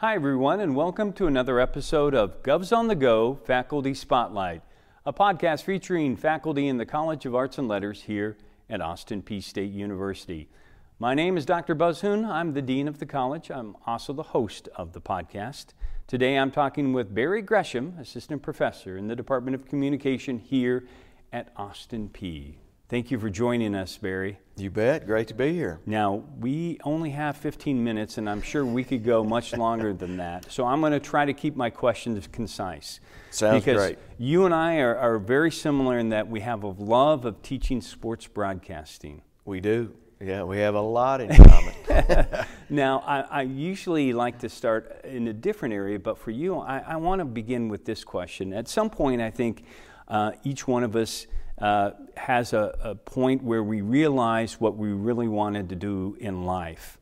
Hi, everyone, and welcome to another episode of Govs on the Go Faculty Spotlight, a podcast featuring faculty in the College of Arts and Letters here at Austin Peay State University. My name is Dr. Buzz Hoon. I'm the Dean of the College. I'm also the host of the podcast. Today I'm talking with Barry Gresham, Assistant Professor in the Department of Communication here at Austin Peay. Thank you for joining us, Barry. You bet. Great to be here. Now, we only have 15 minutes, and I'm sure we could go much longer than that. So I'm going to try to keep my questions concise. Sounds because great. you and I are, are very similar in that we have a love of teaching sports broadcasting. We do. Yeah, we have a lot in common. Now, I, I usually like to start in a different area, but for you, I, I want to begin with this question. At some point, I think uh, each one of us uh, has a, a point where we realize what we really wanted to do in life.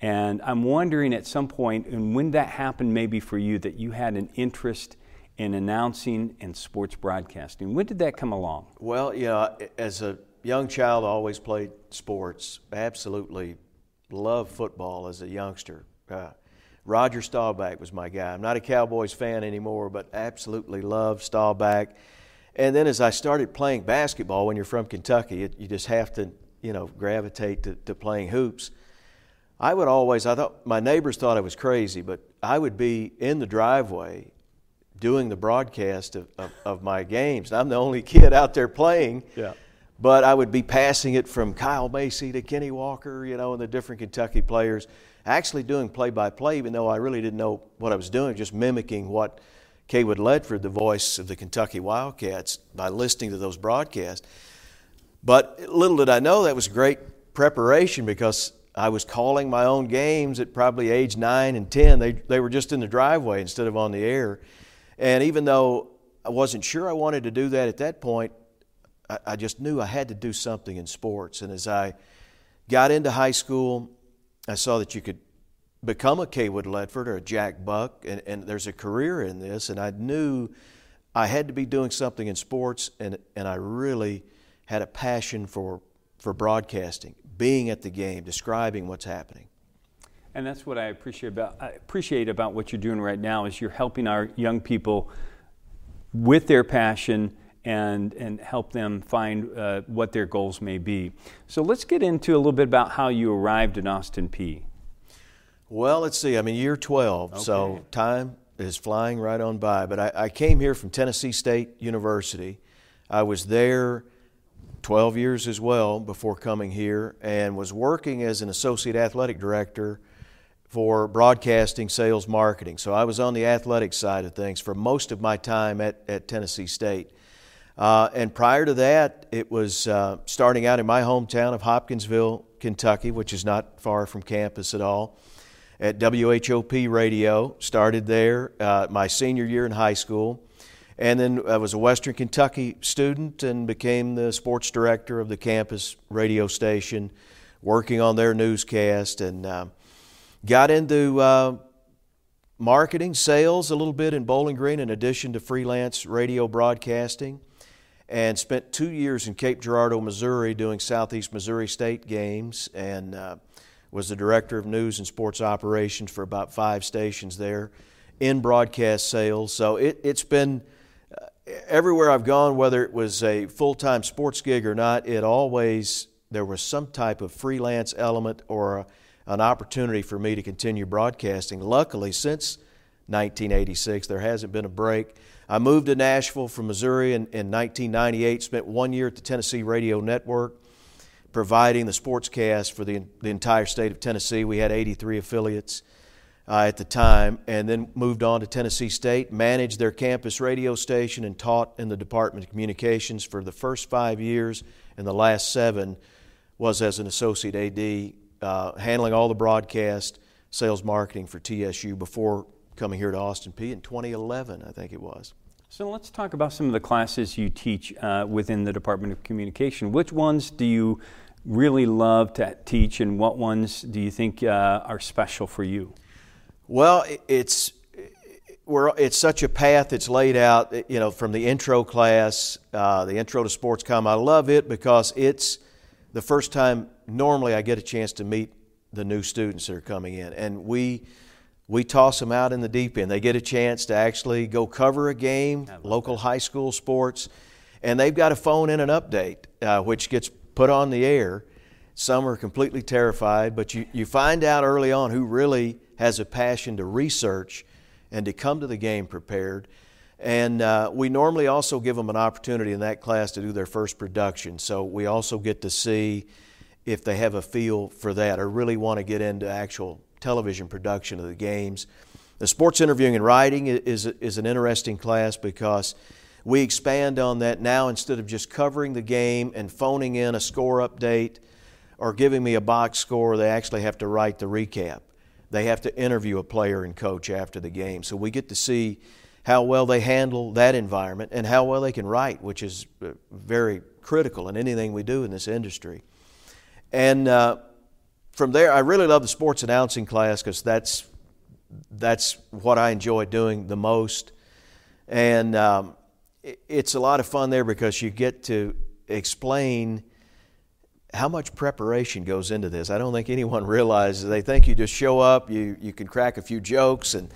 And I'm wondering at some point, and when that happened, maybe for you, that you had an interest in announcing and sports broadcasting. When did that come along? well, know, as a young child, I always played sports. Absolutely loved football as a youngster. Uh, Roger Staubach was my guy. I'm not a Cowboys fan anymore, but absolutely loved Staubach. And then as I started playing basketball, when you're from Kentucky, it, you just have to, you know, gravitate to, to playing hoops. I would always, I thought my neighbors thought I was crazy, but I would be in the driveway doing the broadcast of, of, of my games. I'm the only kid out there playing. Yeah. But I would be passing it from Kyle Macy to Kenny Walker, you know, and the different Kentucky players, actually doing play by play, even though I really didn't know what I was doing, just mimicking what Cawood Ledford, the voice of the Kentucky Wildcats, by listening to those broadcasts. But little did I know that was great preparation because I was calling my own games at probably age nine and 10. They, they were just in the driveway instead of on the air. And even though I wasn't sure I wanted to do that at that point, I, I just knew I had to do something in sports. And as I got into high school, I saw that you could become a Cawood Ledford or a Jack Buck, and, and there's a career in this. And I knew I had to be doing something in sports, and, and I really had a passion for, for broadcasting, being at the game, describing what's happening. And that's what I appreciate about I appreciate about what you're doing right now is you're helping our young people with their passion and and help them find uh, what their goals may be. So let's get into a little bit about how you arrived in Austin Peay. Well, let's see. I'm in year 12, Okay. so time is flying right on by. But I, I came here from Tennessee State University. I was there 12 years as well before coming here and was working as an associate athletic director for broadcasting, sales, marketing. So I was on the athletic side of things for most of my time at, at Tennessee State. Uh, and prior to that, it was uh, starting out in my hometown of Hopkinsville, Kentucky, which is not far from campus at all, at WHOP Radio. Started there uh, my senior year in high school. And then I was a Western Kentucky student and became the sports director of the campus radio station, working on their newscast, and uh, got into uh, marketing, sales a little bit in Bowling Green, in addition to freelance radio broadcasting, and spent two years in Cape Girardeau, Missouri, doing Southeast Missouri State games, and uh, was the director of news and sports operations for about five stations there in broadcast sales. So it, it's been uh, everywhere I've gone, whether it was a full time sports gig or not, it always there was some type of freelance element or a, an opportunity for me to continue broadcasting. Luckily, since 1986, there hasn't been a break. I moved to Nashville from Missouri in, in 1998, spent one year at the Tennessee Radio Network, providing the sportscast for the, the entire state of Tennessee. We had 83 affiliates uh, at the time, and then moved on to Tennessee State, managed their campus radio station, and taught in the Department of Communications for the first five years, and the last seven was as an associate AD, uh, handling all the broadcast, sales, marketing for TSU before coming here to Austin Peay in 2011, I think it was. So let's talk about some of the classes you teach uh, within the Department of Communication. Which ones do you really love to teach, and what ones do you think uh, are special for you? Well, it's we're, it's such a path that's laid out, you know, from the intro class, uh, the intro to sports com. I love it because it's the first time normally I get a chance to meet the new students that are coming in, and we we toss them out in the deep end. They get a chance to actually go cover a game, local that. high school sports, and they've got a phone in an update, uh, which gets put on the air. Some are completely terrified, but you, you find out early on who really has a passion to research and to come to the game prepared. And uh, we normally also give them an opportunity in that class to do their first production. So we also get to see if they have a feel for that or really want to get into actual television production of the games. The sports interviewing and writing is, is an interesting class because we expand on that now instead of just covering the game and phoning in a score update or giving me a box score, they actually have to write the recap. They have to interview a player and coach after the game. So we get to see how well they handle that environment and how well they can write, which is uh, very critical in anything we do in this industry. And uh, from there, I really love the sports announcing class because that's that's what I enjoy doing the most, and um, it's a lot of fun there because you get to explain how much preparation goes into this. I don't think anyone realizes. They think you just show up, you you can crack a few jokes, and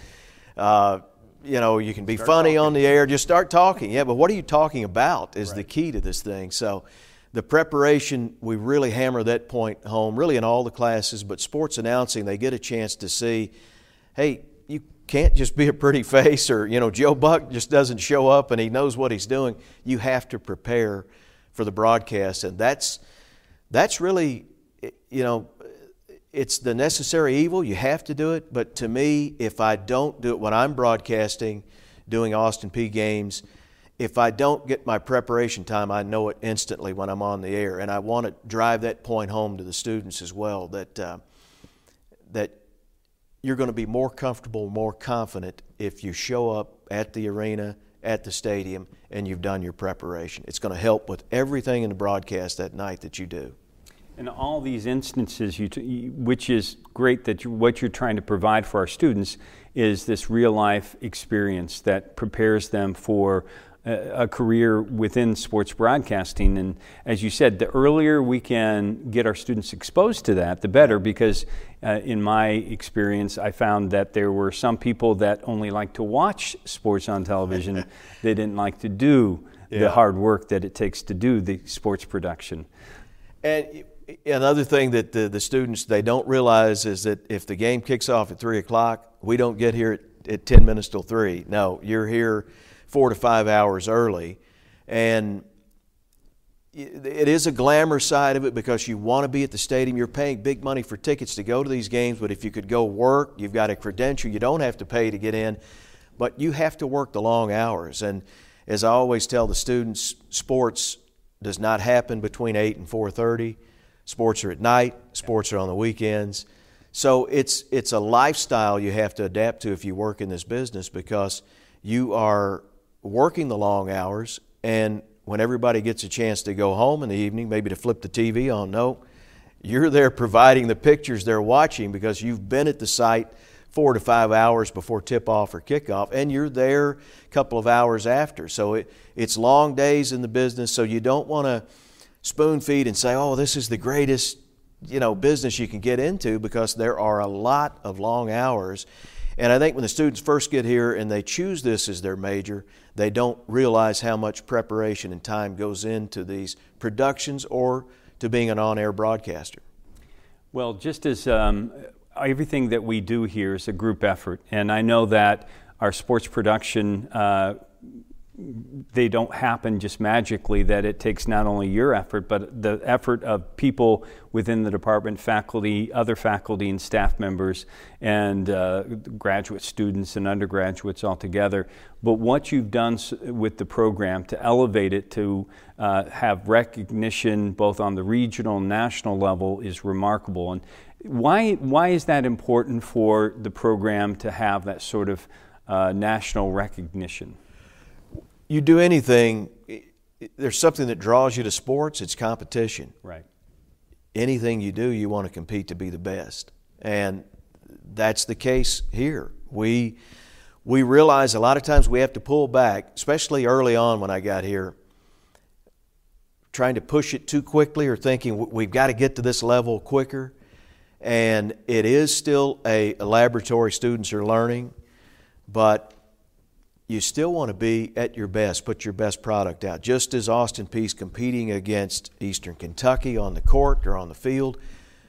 uh, you know you can be start funny talking. on the air. Just start talking. Yeah, but what are you talking about? Is right. the key to this thing. So the preparation, we really hammer that point home, really in all the classes, but sports announcing, they get a chance to see, hey, you can't just be a pretty face or, you know, Joe Buck just doesn't show up and he knows what he's doing. You have to prepare for the broadcast. And that's, that's really, you know, it's the necessary evil. You have to do it. But to me, if I don't do it when I'm broadcasting, doing Austin Peay games, if I don't get my preparation time, I know it instantly when I'm on the air. And I want to drive that point home to the students as well that, uh, that you're going to be more comfortable, more confident if you show up at the arena, at the stadium, and you've done your preparation. It's going to help with everything in the broadcast that night that you do. In all these instances, you which is great that you, what you're trying to provide for our students is this real life experience that prepares them for a career within sports broadcasting. And as you said, the earlier we can get our students exposed to that, the better, because uh, in my experience, I found that there were some people that only like to watch sports on television, they didn't like to do yeah. the hard work that it takes to do the sports production. And another thing that the, the students they don't realize is that if the game kicks off at three o'clock, we don't get here at, at ten minutes till three. No, you're here four to five hours early. And it is a glamour side of it because you want to be at the stadium. You're paying big money for tickets to go to these games, but if you could go work, you've got a credential, you don't have to pay to get in, but you have to work the long hours. And as I always tell the students, sports does not happen between 8 and 4:30. Sports are at night, sports are on the weekends. So it's it's a lifestyle you have to adapt to if you work in this business because you are working the long hours, and when everybody gets a chance to go home in the evening, maybe to flip the TV on, no, you're there providing the pictures they're watching because you've been at the site four to five hours before tip off or kickoff, and you're there a couple of hours after. So it, it's long days in the business, so you don't want to spoon feed and say, oh, this is the greatest you know business you can get into because there are a lot of long hours and I think when the students first get here and they choose this as their major, they don't realize how much preparation and time goes into these productions or to being an on air broadcaster. Well, just as um, everything that we do here is a group effort, and I know that our sports production uh, they don't happen just magically, that it takes not only your effort, but the effort of people within the department, faculty, other faculty and staff members, and uh, graduate students and undergraduates all together. But what you've done with the program to elevate it to uh, have recognition both on the regional and national level is remarkable. And why, why is that important for the program to have that sort of uh, national recognition? You do anything, there's something that draws you to sports, it's competition. Right. Anything you do, you want to compete to be the best. And that's the case here. We, we realize a lot of times we have to pull back, especially early on when I got here, trying to push it too quickly or thinking we've got to get to this level quicker. And it is still a, a laboratory, students are learning, but you still want to be at your best, put your best product out. Just as Austin Peay's competing against Eastern Kentucky on the court or on the field,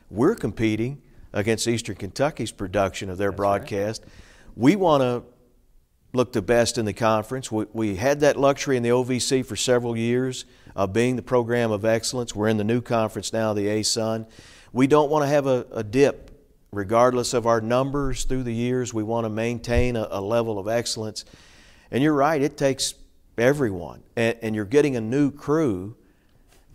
we're competing against Eastern Kentucky's production of their That's broadcast. Right. We want to look the best in the conference. We, we, had that luxury in the OVC for several years of being the program of excellence. We're in the new conference now, the ASUN. We don't want to have a, a dip regardless of our numbers through the years. We want to maintain a, a level of excellence. And you're right, it takes everyone. And, and you're getting a new crew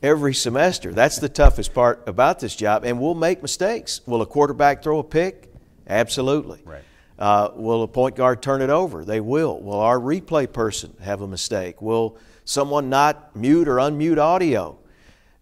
every semester. That's the toughest part about this job. And we'll make mistakes. Will a quarterback throw a pick? Absolutely. Right. Uh, will a point guard turn it over? They will. Will our replay person have a mistake? Will someone not mute or unmute audio?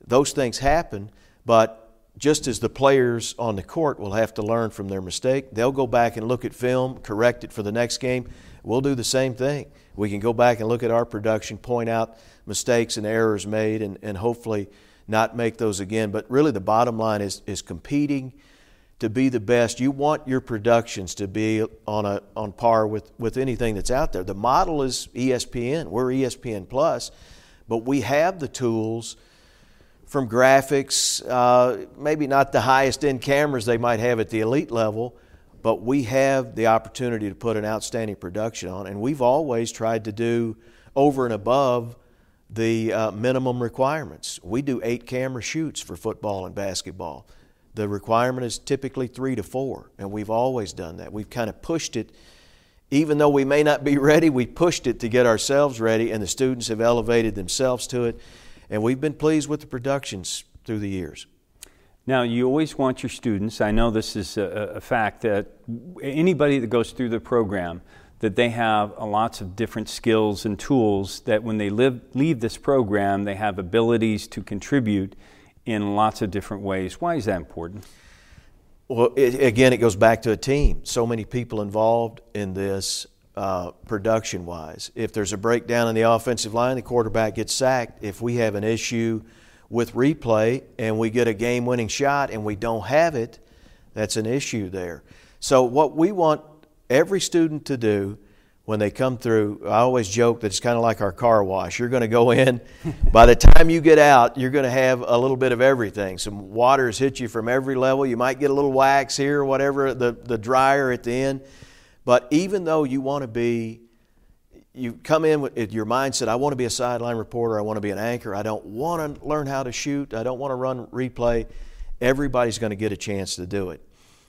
Those things happen, but just as the players on the court will have to learn from their mistake, they'll go back and look at film, correct it for the next game. We'll do the same thing. We can go back and look at our production, point out mistakes and errors made, and, and hopefully not make those again. But really, the bottom line is, is competing to be the best. You want your productions to be on a on par with with anything that's out there. The model is ESPN. We're ESPN Plus, but we have the tools from graphics, uh, maybe not the highest end cameras they might have at the elite level, but we have the opportunity to put an outstanding production on, and we've always tried to do over and above the uh, minimum requirements. We do eight camera shoots for football and basketball. The requirement is typically three to four, and we've always done that. We've kind of pushed it, even though we may not be ready, we pushed it to get ourselves ready, and the students have elevated themselves to it, and we've been pleased with the productions through the years. Now, you always want your students, I know this is a, a fact, that anybody that goes through the program, that they have lots of different skills and tools that when they live, leave this program, they have abilities to contribute in lots of different ways. Why is that important? Well, it, again, it goes back to a team. So many people involved in this uh, production wise. If there's a breakdown in the offensive line, the quarterback gets sacked. If we have an issue with replay and we get a game winning shot and we don't have it, that's an issue there. So, what we want every student to do when they come through, I always joke that it's kind of like our car wash. You're going to go in, by the time you get out, you're going to have a little bit of everything. Some water has hit you from every level. You might get a little wax here, whatever, the, the dryer at the end. But even though you want to be, you come in with your mindset, I want to be a sideline reporter, I want to be an anchor, I don't want to learn how to shoot, I don't want to run replay, everybody's going to get a chance to do it.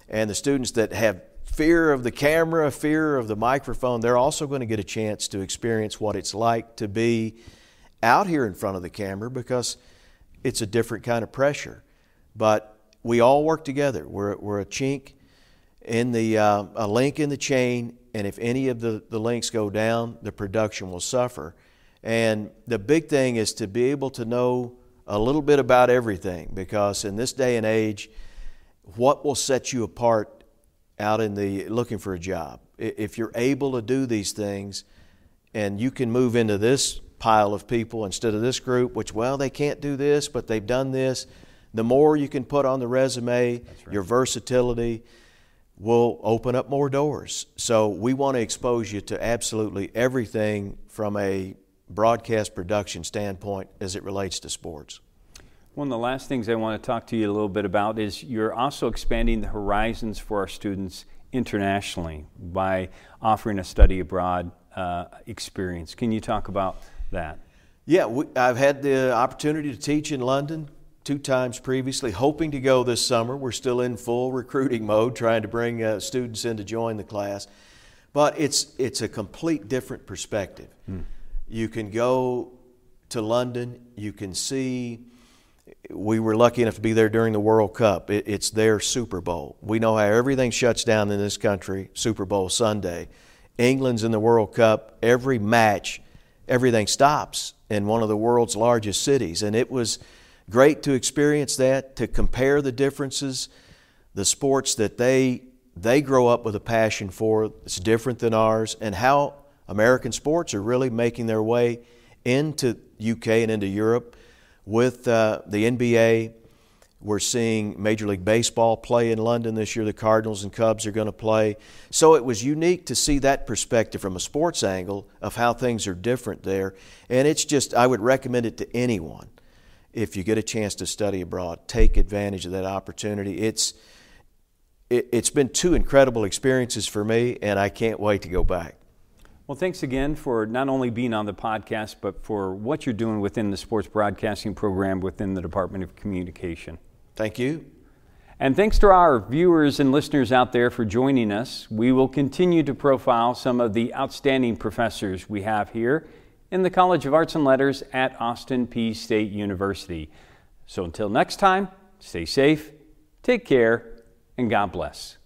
And the students that have fear of the camera, fear of the microphone, they're also going to get a chance to experience what it's like to be out here in front of the camera because it's a different kind of pressure. But we all work together. We're, we're a chink in the, uh, a link in the chain, and if any of the, the links go down, the production will suffer. And the big thing is to be able to know a little bit about everything because in this day and age, what will set you apart out in the looking for a job. If you're able to do these things and you can move into this pile of people instead of this group, which, well, they can't do this, but they've done this, the more you can put on the resume, right. your versatility will open up more doors. So we want to expose you to absolutely everything from a broadcast production standpoint as it relates to sports. One of the last things I want to talk to you a little bit about is you're also expanding the horizons for our students internationally by offering a study abroad uh, experience. Can you talk about that? Yeah, we, I've had the opportunity to teach in London two times previously, hoping to go this summer. We're still in full recruiting mode, trying to bring uh, students in to join the class. But it's, it's a complete different perspective. Hmm. You can go to London, you can see we were lucky enough to be there during the World Cup. It, it's their Super Bowl. We know how everything shuts down in this country, Super Bowl Sunday. England's in the World Cup. Every match, everything stops in one of the world's largest cities. And it was great to experience that, to compare the differences, the sports that they, they grow up with a passion for. It's different than ours, and how American sports are really making their way into UK and into Europe with uh, the NBA, We're seeing Major League Baseball play in London this year. The Cardinals and Cubs are going to play. So it was unique to see that perspective from a sports angle of how things are different there. And it's just, I would recommend it to anyone. If you get a chance to study abroad, take advantage of that opportunity. It's, it, it's been two incredible experiences for me, and I can't wait to go back. Well, thanks again for not only being on the podcast, but for what you're doing within the sports broadcasting program within the Department of Communication. Thank you. And thanks to our viewers and listeners out there for joining us. We will continue to profile some of the outstanding professors we have here in the College of Arts and Letters at Austin Peay State University. So until next time, stay safe, take care, and God bless.